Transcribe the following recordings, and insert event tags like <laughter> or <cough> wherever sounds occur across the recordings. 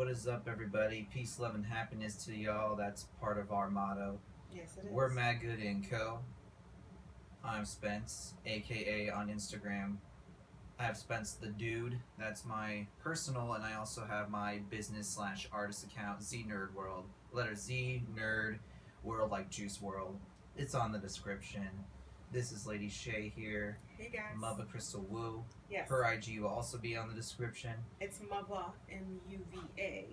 What is up, everybody? Peace, love, and happiness to y'all. That's part of our motto. Yes, it is. We're Mad Good and Co. I'm Spence, aka on Instagram. I have Spence the Dude. That's my personal, and I also have my business slash artist account, Z Nerd World. Letter Z Nerd World, like Juice WRLD. It's on the description. This is Lady Shay here. Hey guys. Mother Crystal Wu. Yes. Her IG will also be on the description. It's Muva M U V A.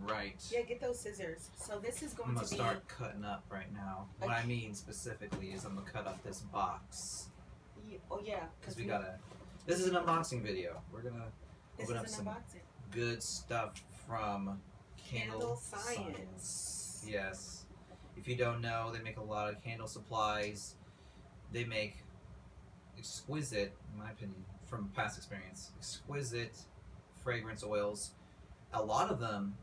Right. Yeah, get those scissors. So this is going I'm gonna to be. start cutting up right now. What I mean specifically is I'm gonna cut up this box Ye- Oh yeah, because we gotta. This is an unboxing video. We're gonna This open is up an some unboxing. good stuff from Candle, Candle Science. Yes. If you don't know, they make a lot of candle supplies. They make exquisite, in my opinion, from past experience, exquisite fragrance oils. A lot of them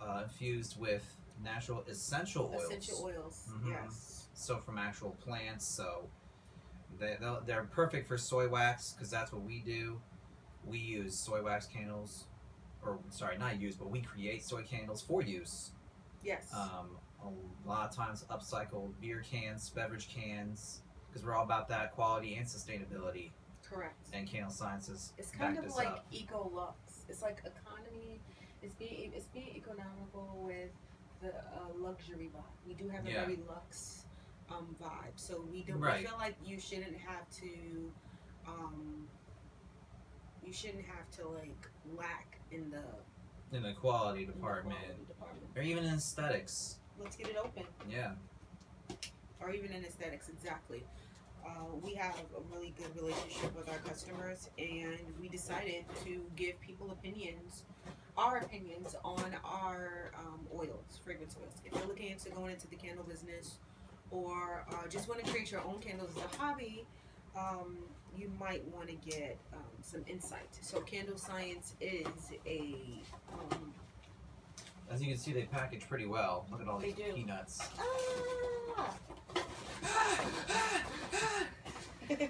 uh, infused with natural essential oils. Essential oils. Mhm. Yes. so from actual plants so they, they're perfect for soy wax because that's what we do we use soy wax candles or sorry not use but we create soy candles for use Yes. um, a lot of times upcycled beer cans beverage cans because we're all about that quality and sustainability Correct. and candle sciences It's kind of like up. eco lux. It's like economy. It's being it's being economical with the uh, luxury vibe. We do have a Yeah. very luxe um, vibe, so we don't. Right. We feel like you shouldn't have to. Um, you shouldn't have to like lack in the, in the quality in the quality department. or even in aesthetics Let's get it open, yeah or even in aesthetics. Exactly. Uh, we have a really good relationship with our customers, and we decided to give people opinions, our opinions on our um, oils, fragrance oils. If you're looking into going into the candle business, or uh, just want to create your own candles as a hobby, um, you might want to get um, some insight. So, Candle Science is a um, as you can see they package pretty well look at all They these do. peanuts ah! <laughs> <laughs>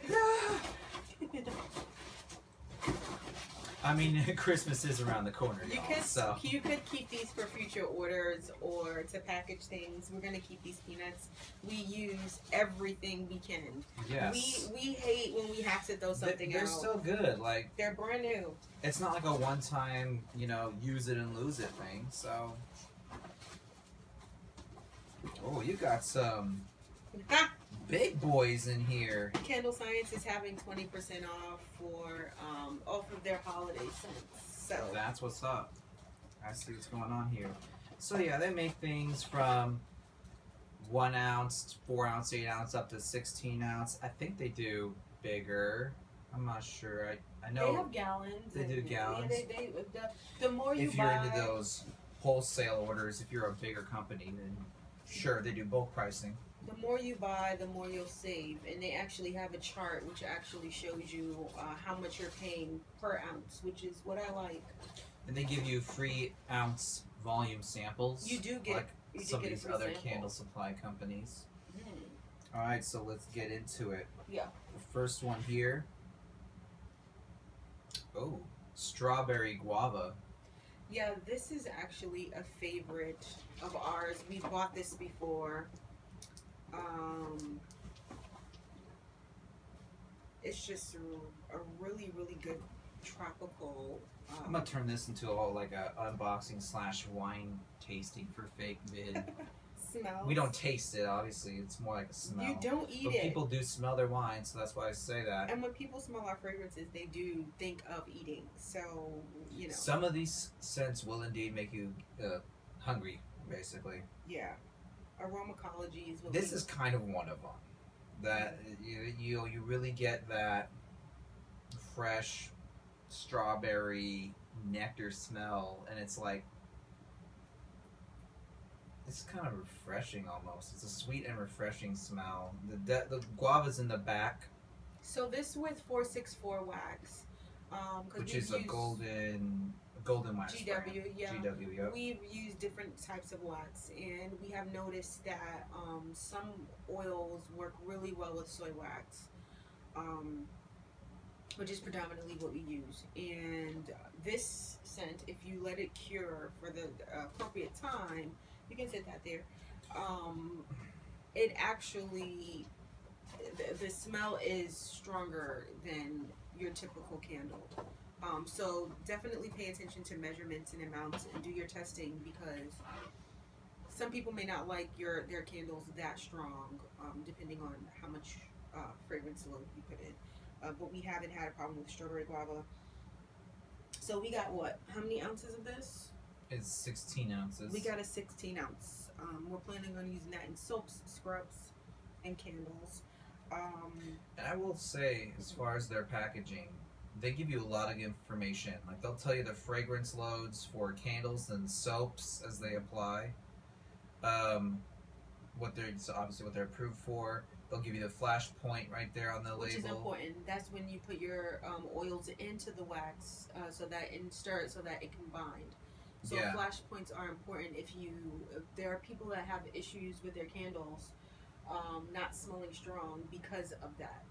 <laughs> I mean, <laughs> Christmas is around the corner, You could So you could keep these for future orders or to package things. We're gonna keep these peanuts. We use everything we can. yes, We we hate when we have to throw something they're out. still good. Like they're brand new. it's not like a one-time, you know, use it and lose it thing. So, oh, you got some big boys in here. Candle Science is having twenty percent off for um, off of their holiday scents. So That's what's up. I see what's going on here. So yeah, they make things from one ounce, four ounce, eight ounce, up to sixteen ounce. I think they do bigger. I'm not sure. I I know they have gallons. They do gallons. Yeah, they, they, the, the more you if you're buy, into those wholesale orders, if you're a bigger company, then sure they do bulk pricing. The more you buy, the more you'll save. And they actually have a chart which actually shows you uh, how much you're paying per ounce, which is what I like. And they give you free ounce volume samples. You do get like you some of these other sample. candle supply companies. Hmm. All right, so let's get into it. Yeah. The first one here. Oh, strawberry guava. Yeah, this is actually a favorite of ours. We bought this before. Um, it's just a, a really, really good tropical. I'm Um, gonna turn this into a whole, like a unboxing slash wine tasting for fake vid. <laughs> smell. we don't taste it, obviously. It's more like a smell. You don't eat but it. people do smell their wine, so that's why I say that. and when people smell our fragrances, they do think of eating. So you know, Some of these scents will indeed make you uh, hungry, basically. yeah. Aromacology is what This we- is kind of one of them. That you you, you really get that fresh strawberry nectar smell, and it's like it's kind of refreshing almost. It's a sweet and refreshing smell. The de- the guava's in the back, So this with four six four wax, um, which is a golden golden wax. GW, yeah. GW, yep. We've used different types of wax, and we have noticed that um, some oils work really well with soy wax. Um, which is predominantly what we use. And this scent, if you let it cure for the appropriate time, you can set that there. Um, it actually, the, the smell is stronger than your typical candle. Um, so definitely pay attention to measurements and amounts and do your testing because some people may not like your their candles that strong, um, depending on how much uh, fragrance load you put in. Uh, but we haven't had a problem with strawberry guava. So we got what? How many ounces of this? It's 16 ounces. We got a 16 ounce. Um, we're planning on using that in soaps, scrubs, and candles. Um, And I will say, as far as their packaging, they give you a lot of information. Like they'll tell you the fragrance loads for candles and soaps as they apply. Um, what they're so obviously what they're approved for. They'll give you the flash point right there on the label, which is important. That's when you put your um, oils into the wax, uh, so that and stir it so that it can bind. So Yeah. flash points are important if you. If there are people that have issues with their candles, um, not smelling strong because of that,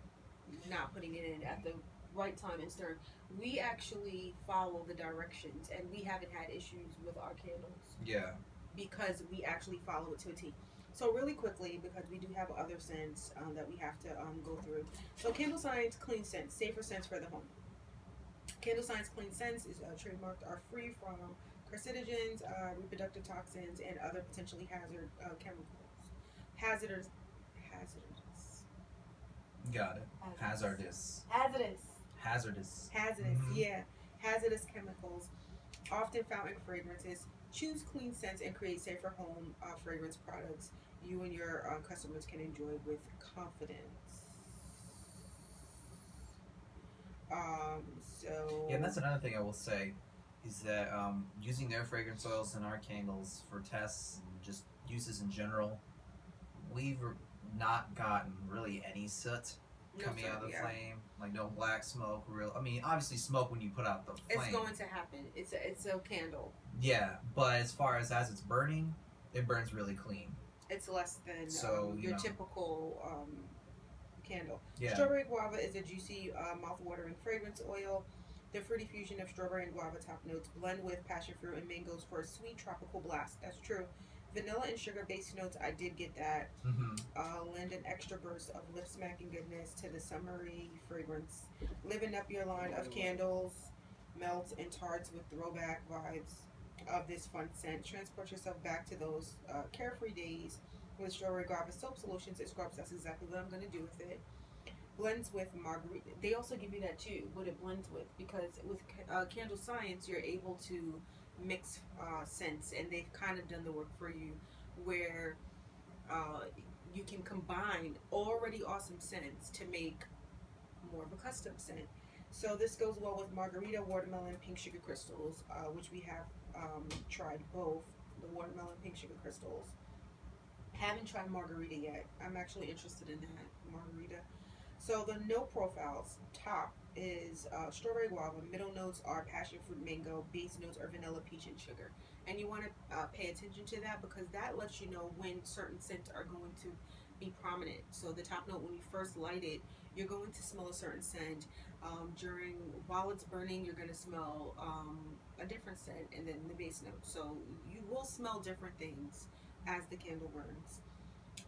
not putting it in at the right time and stern. We actually follow the directions, and we haven't had issues with our candles Yeah. because we actually follow it to a T. So really quickly, because we do have other scents um, that we have to um, go through. So Candle Science Clean Scents, safer scents for the home. Candle Science Clean Scents is uh, trademarked, are free from carcinogens, uh, reproductive toxins, and other potentially hazard uh, chemicals. Hazardous, hazardous, Got it. Hazardous. hazardous. Hazardous. Hazardous, Mhm. yeah. Hazardous chemicals, often found in fragrances. Choose clean scents and create safer home uh, fragrance products you and your uh, customers can enjoy with confidence. Um, so. Yeah, and that's another thing I will say is that um, using their fragrance oils in our candles for tests and just uses in general, we've not gotten really any soot No, coming sir, out of the yeah. flame. Like no black smoke. Real. I mean, obviously smoke when you put out the flame. It's going to happen. It's a, it's a candle. Yeah, but as far as as it's burning, it burns really clean. It's less than So, um, you your know. typical um, candle. Yeah. Strawberry guava is a juicy, uh, mouth-watering fragrance oil. The fruity fusion of strawberry and guava top notes blend with passion fruit and mangoes for a sweet tropical blast. That's true. Vanilla and sugar based notes, I did get that. hmm Uh, lend an extra burst of lip smacking goodness to the summery fragrance. Living up your line of candles, melts, and tarts with throwback vibes of this fun scent. Transport yourself back to those uh, carefree days with strawberry guava soap solutions and scrubs. That's exactly what I'm going to do with it. Blends with margarita. They also give you that too, what it blends with, because with uh, Candle Science, you're able to mix uh, scents, and they've kind of done the work for you, where uh, you can combine already awesome scents to make more of a custom scent. So this goes well with margarita, watermelon, pink sugar crystals, uh, which we have um, tried both the watermelon, pink sugar crystals. Haven't tried margarita yet. I'm actually interested in that margarita. So the note profiles top is uh, strawberry guava. Middle notes are passion fruit, mango. Base notes are vanilla, peach, and sugar. And you want to uh, pay attention to that because that lets you know when certain scents are going to be prominent. So the top note, when you first light it, you're going to smell a certain scent. Um, during while it's burning, you're going to smell um, a different scent, and then the base note. So you will smell different things as the candle burns.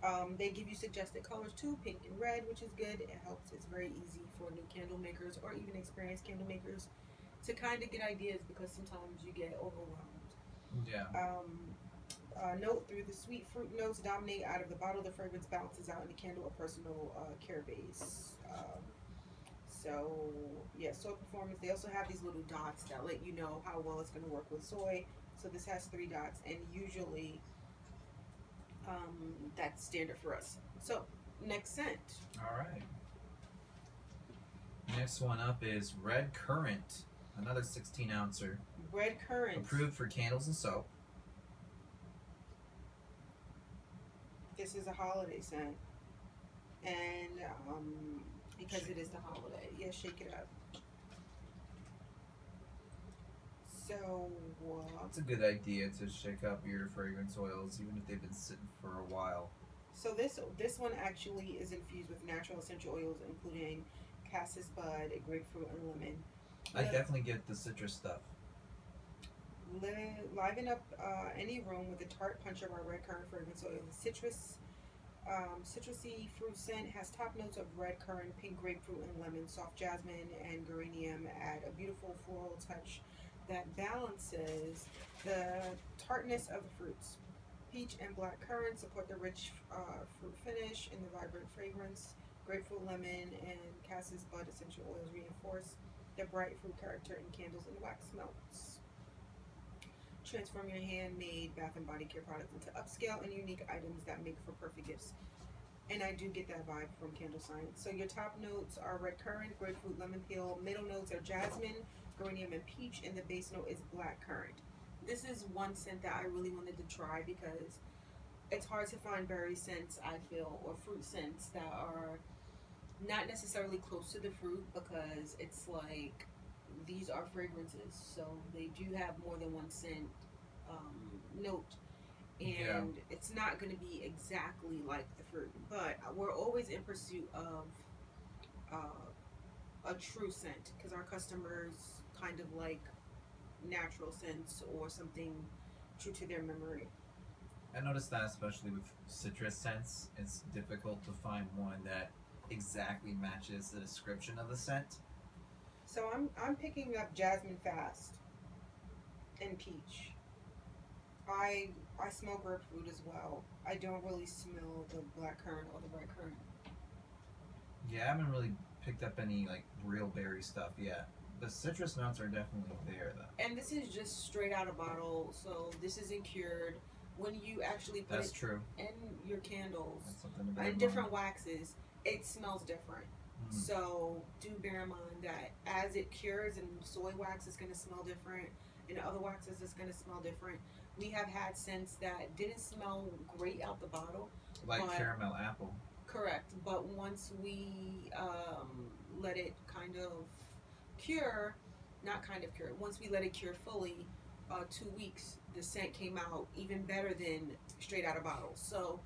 Um, they give you suggested colors too, pink and red, which is good. It helps. It's very easy for new candle makers or even experienced candle makers to kind of get ideas because sometimes you get overwhelmed. Yeah. Um, uh, note through the sweet fruit notes dominate out of the bottle, the fragrance balances out in the candle, a personal uh, care base. Um, so yeah, soy performance. They also have these little dots that let you know how well it's going to work with soy. So this has three dots, and usually um, that's standard for us. So next scent. All right. Next one up is Red Currant, another 16 ouncer, Red currant. approved for candles and soap. This is a holiday scent, and um, because it is the holiday, yeah, shake it up. So, uh, It's a good idea to shake up your fragrance oils, even if they've been sitting for a while. so this this one actually is infused with natural essential oils, including cassis bud, grapefruit, and lemon. I definitely get the citrus stuff. li- liven up uh, any room with the tart punch of our red currant fragrance oil. The citrus, um, citrusy fruit scent has top notes of red currant, pink grapefruit, and lemon. Soft jasmine and geranium add a beautiful floral touch that balances the tartness of the fruits. Peach and black currant support the rich uh, fruit finish and the vibrant fragrance. Grapefruit, lemon, and cassis bud essential oils reinforce the bright fruit character in candles and wax melts. Transform your handmade Bath and Body Care products into upscale and unique items that make for perfect gifts. And I do get that vibe from Candle Science. So your top notes are red currant, grapefruit, lemon peel. Middle notes are jasmine, geranium, and peach, and the base note is black currant. This is one scent that I really wanted to try because it's hard to find berry scents, I feel, or fruit scents that are not necessarily close to the fruit because it's like these are fragrances, so they do have more than one scent um, note, and Yeah. it's not going to be exactly like the fruit. But we're always in pursuit of uh, a true scent because our customers kind of like natural sense or something true to their memory. I noticed that especially with citrus scents, it's difficult to find one that exactly matches the description of the scent. So I'm I'm picking up jasmine fast and peach. I I smell grapefruit as well. I don't really smell the black currant or the red currant. Yeah, I haven't really picked up any like real berry stuff yet. The citrus notes are definitely there though. And this is just straight out of bottle, so this isn't cured. When you actually put That's it true. in your candles That's something to bear in and mind. different waxes, it smells different. Mm. So do bear in mind that as it cures and soy wax is gonna smell different and other waxes is gonna smell different. We have had scents that didn't smell great out the bottle. Like but- caramel apple. Correct. But once we um, let it kind of cure, not kind of cure, once we let it cure fully, uh, two weeks, the scent came out even better than straight out of bottle. So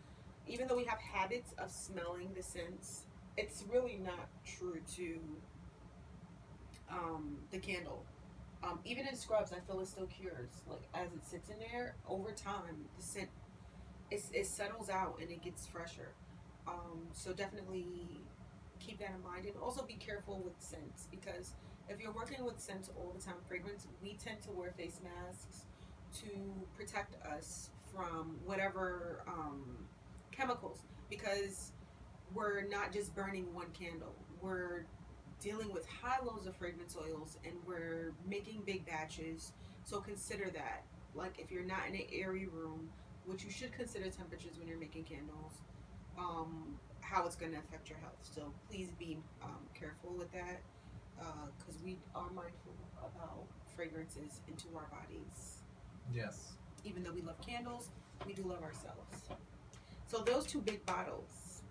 even though we have habits of smelling the scents, it's really not true to um, the candle. Um, even in scrubs, I feel it still cures. Like as it sits in there, over time, the scent it settles out and it gets fresher. Um, so definitely keep that in mind, and also be careful with scents because if you're working with scents all the time, fragrance, we tend to wear face masks to protect us from whatever um, chemicals because we're not just burning one candle. We're dealing with high loads of fragrance oils and we're making big batches. So consider that. Like if you're not in an airy room, which you should consider temperatures when you're making candles, um, how it's going to affect your health. So please be um, careful with that Uh, because we are mindful about fragrances into our bodies. Yes. Even though we love candles, we do love ourselves. So those two big bottles.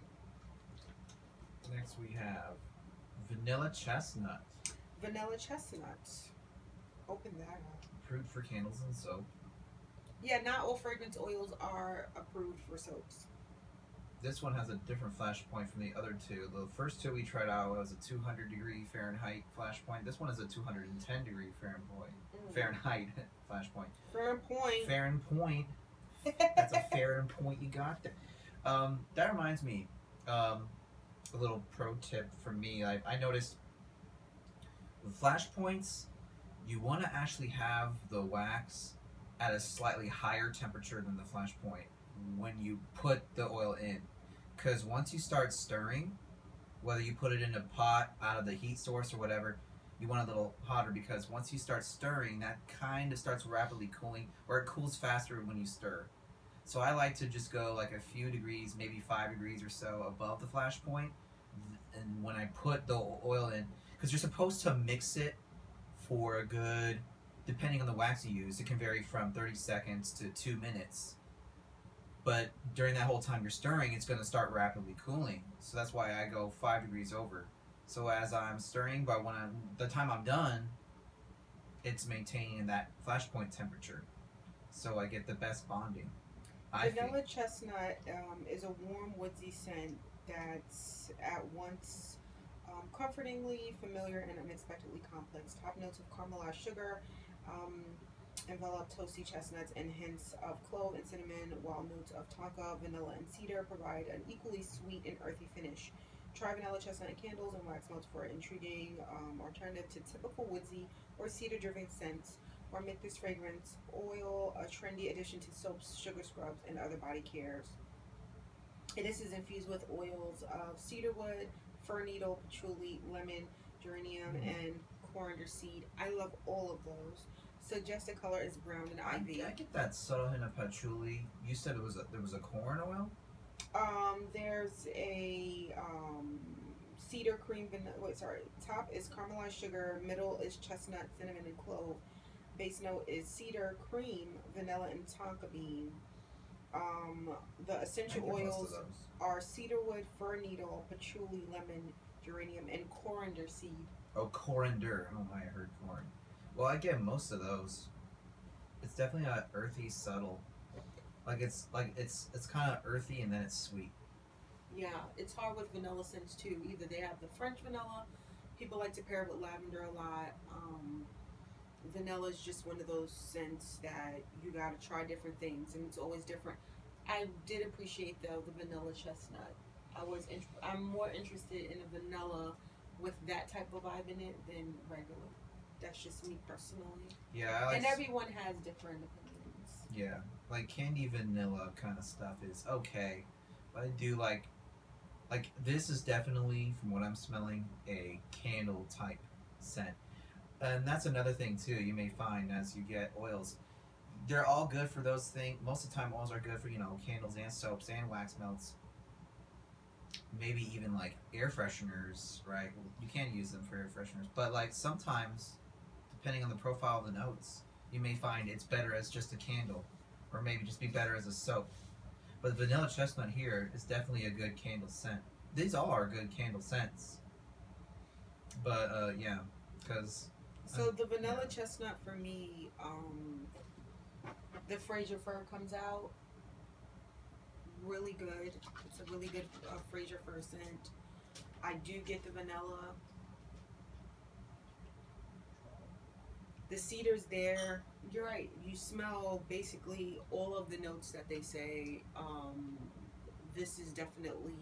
Next we have vanilla chestnut, Vanilla chestnut. Open that up. approved for candles and soap. Yeah, not all fragrance oils are approved for soaps. This one has a different flash point from the other two. The first two we tried out was a 200 degree Fahrenheit flash point. This one is a 210 degree Fahrenheit. <laughs> Fahrenheit flash point. Fair point. Fahrenheit. That's a Fahrenheit you got there. Um, that reminds me, um, a little pro tip for me. I, I noticed with flash points, you want to actually have the wax at a slightly higher temperature than the flash point when you put the oil in. Because once you start stirring, whether you put it in a pot out of the heat source or whatever, you want a little hotter because once you start stirring, that kind of starts rapidly cooling, or it cools faster when you stir. So I like to just go like a few degrees, maybe five degrees or so above the flash point, and when I put the oil in, because you're supposed to mix it for a good, depending on the wax you use, it can vary from 30 seconds to two minutes. But during that whole time you're stirring, it's going to start rapidly cooling. So that's why I go five degrees over. So as I'm stirring, but when I'm the time I'm done, it's maintaining that flash point temperature. So I get the best bonding. I Vanilla think. chestnut um, is a warm woodsy scent that's at once Um, comfortingly familiar and unexpectedly complex. Top notes of caramelized sugar, um, enveloped toasty chestnuts, and hints of clove and cinnamon, while notes of tonka, vanilla, and cedar provide an equally sweet and earthy finish. Try vanilla chestnut and candles and wax melts for an intriguing um, alternative to typical woodsy or cedar driven scents, or make this fragrance oil a trendy addition to soaps, sugar scrubs, and other body cares. And this is infused with oils of cedarwood, fir needle, patchouli, lemon, geranium, Mhm. and coriander seed. I love all of those. Suggested color is brown and ivy. I get that subtle hint of patchouli. You said it was a, there was a corn oil. Um, there's a um, cedar cream vanilla. Wait, sorry. Top is caramelized sugar. Middle is chestnut, cinnamon, and clove. Base note is cedar cream, vanilla, and tonka bean. Um, the essential get most of oils are cedarwood, fir needle, patchouli, lemon, geranium, and coriander seed. Oh, coriander. Oh why I heard corn. Well, I get most of those. It's definitely a earthy, subtle. Like it's like it's it's kind of earthy and then it's sweet. Yeah, it's hard with vanilla scents too. Either they have the French vanilla, people like to pair it with lavender a lot. Um, vanilla is just one of those scents that you gotta try different things, and it's always different. I did appreciate though the vanilla chestnut. I was int- I'm more interested in a vanilla with that type of vibe in it than regular. That's just me personally. Yeah, I like. and everyone has different opinions. yeah, like candy vanilla kind of stuff is okay, but I do like. Like this is definitely, from what I'm smelling, a candle type scent, and that's another thing too. You may find as you get oils, they're all good for those things. Most of the time, oils are good for you know candles and soaps and wax melts. Maybe even like air fresheners, right? You can use them for air fresheners, but like sometimes, depending on the profile of the notes, you may find it's better as just a candle, or maybe just be better as a soap. But the vanilla chestnut here is definitely a good candle scent. These all are good candle scents. But uh, yeah, because So Um, the vanilla yeah. chestnut for me, um, the Fraser fir comes out really good. It's a really good uh, Fraser fir scent. I do get the vanilla. The cedar's there. You're right. You smell basically all of the notes that they say. Um, this is definitely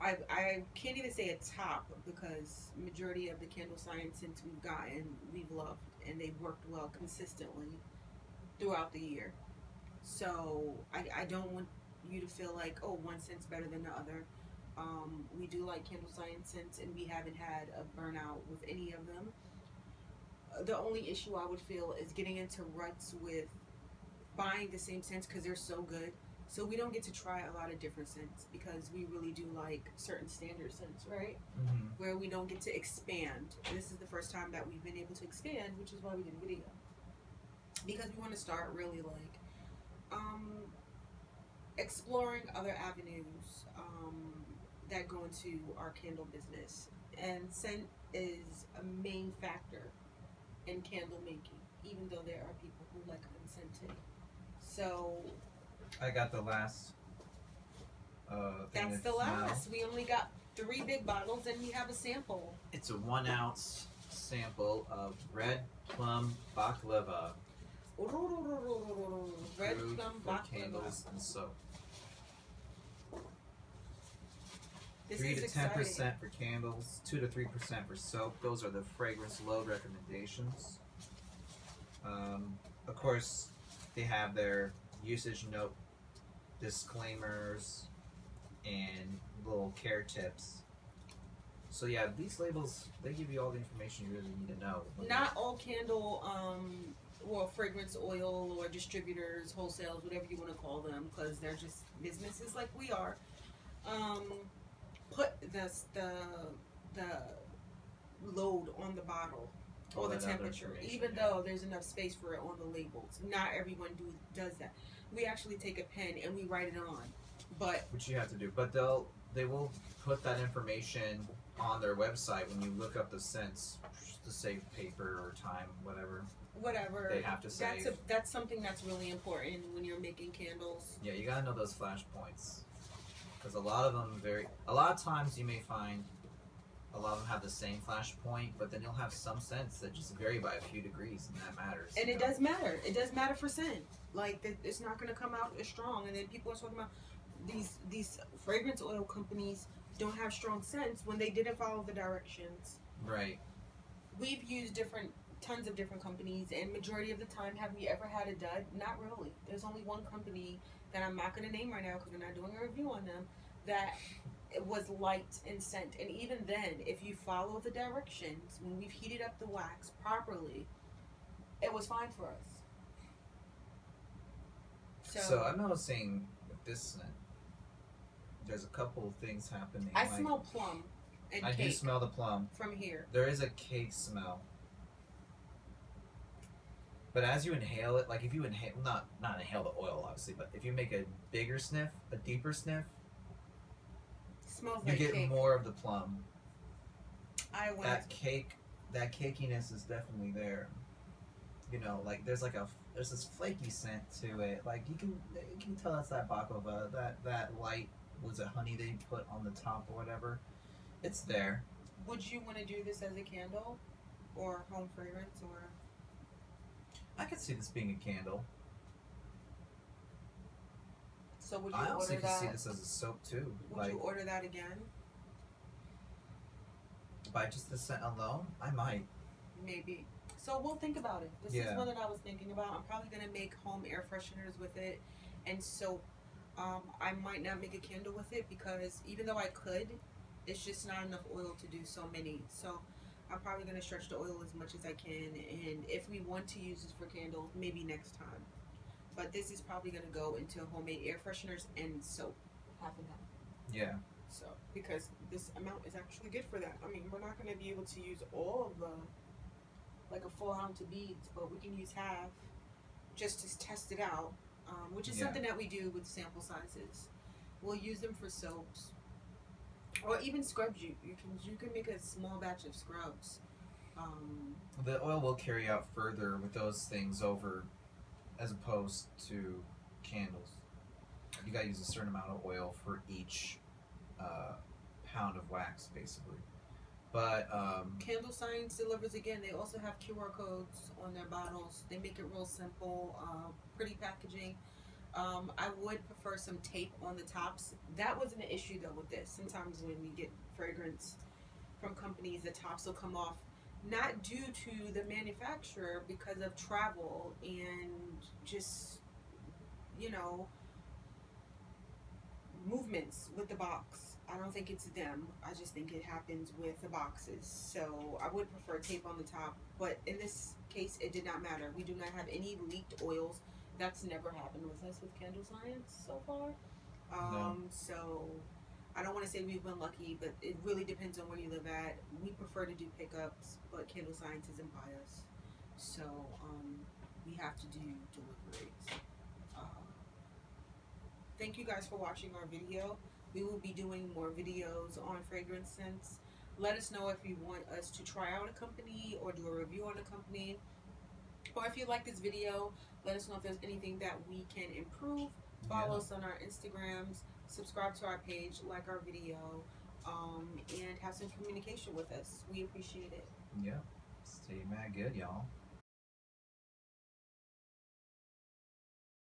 I, I can't even say a top because majority of the candle science scents we've gotten we've loved and they've worked well consistently throughout the year. So I, I don't want you to feel like oh one scent's better than the other. Um, we do like candle science scents and we haven't had a burnout with any of them. The only issue I would feel is getting into ruts with buying the same scents because they're so good so we don't get to try a lot of different scents because we really do like certain standard scents, right? mhm. Where we don't get to expand. This is the first time that we've been able to expand, which is why we did a video. Because we want to start really like um, exploring other avenues um, that go into our candle business. And scent is a main factor in candle making, even though there are people who like unscented. So I got the last. Uh, thing That's the last. We only got three big bottles and we have a sample. It's a one ounce sample of red plum baklava. Red plum baklava. candles and soap. This three to ten percent for candles, two to three percent for soap. Those are the fragrance load recommendations. Um, of course, they have their usage note disclaimers and little care tips. So yeah, these labels they give you all the information you really need to know. Not all candle, um, well, fragrance oil or distributors, wholesales, whatever you want to call them, because they're just businesses like we are. Um, put the the the load on the bottle or the temperature, even yeah. though there's enough space for it on the labels. Not everyone do does that. We actually take a pen and we write it on, but which you have to do. But they'll they will put that information on their website when you look up the scents to save paper or time, whatever whatever. they have to That's a, that's something that's really important when you're making candles. Yeah, you gotta know those flash points because a lot of them very. A lot of times you may find a lot of them have the same flash point, but then you'll have some scents that just vary by a few degrees, and that matters. and it know? does matter. It does matter for scent. Like it's not going to come out as strong. And then people are talking about these these fragrance oil companies don't have strong scents when they didn't follow the directions. Right. We've used different tons of different companies, and majority of the time, have we ever had a dud? Not really. There's only one company that I'm not going to name right now because we're not doing a review on them that it was light in scent. And even then, if you follow the directions, when we've heated up the wax properly, it was fine for us. So, So, I'm noticing with this scent, there's a couple of things happening. I like, smell plum and I do smell the plum. from here. There is a cake smell. But as you inhale it, like if you inhale, not not inhale the oil, obviously, but if you make a bigger sniff, a deeper sniff, smells you like get cake. more of the plum. I went. That cake, that cakiness is definitely there. You know, like there's like a there's this flaky scent to it. Like you can you can tell that's that baklava, that that light was it honey they put on the top or whatever. It's there. Would you want to do this as a candle, or home fragrance, or? I could see this being a candle. So would you I also order can that? see this as a soap too. Would like you order that again? by just the scent alone, I might. Maybe. So we'll think about it. This Yeah. is one that I was thinking about. I'm probably gonna make home air fresheners with it, and soap. Um, I might not make a candle with it because even though I could, it's just not enough oil to do so many. So I'm probably gonna stretch the oil as much as I can, and if we want to use this for candles, maybe next time. But this is probably gonna go into homemade air fresheners and soap, half and half. Yeah. So, because this amount is actually good for that. I mean, we're not going to be able to use all of the, like a full ounce of beads, but we can use half just to test it out, um, which is Yeah. something that we do with sample sizes. We'll use them for soaps, or even scrubs. You you can you can make a small batch of scrubs. Um, The oil will carry out further with those things over as opposed to candles. You gotta use a certain amount of oil for each uh, pound of wax, basically. But um, Candle Science delivers again. They also have QR codes on their bottles. They make it real simple, uh, pretty packaging. Um, I would prefer some tape on the tops. That wasn't an issue though with this. Sometimes when we get fragrance from companies, the tops will come off, not due to the manufacturer, because of travel and just, you know, movements with the box. I don't think it's them. I just think it happens with the boxes. So I would prefer tape on the top. But in this case, it did not matter. We do not have any leaked oils. That's never happened with us with Candle Science so far. Um, So I don't want to say we've been lucky, but it really depends on where you live at. We prefer to do pickups, but Candle Science isn't by us. So um, we have to do deliveries. Uh, thank you guys for watching our video. We will be doing more videos on fragrance scents. Let us know if you want us to try out a company or do a review on a company. Or if you like this video, let us know if there's anything that we can improve. Follow yeah. us on our Instagrams, subscribe to our page, like our video, um, and have some communication with us. We appreciate it. yeah, stay mad good, y'all.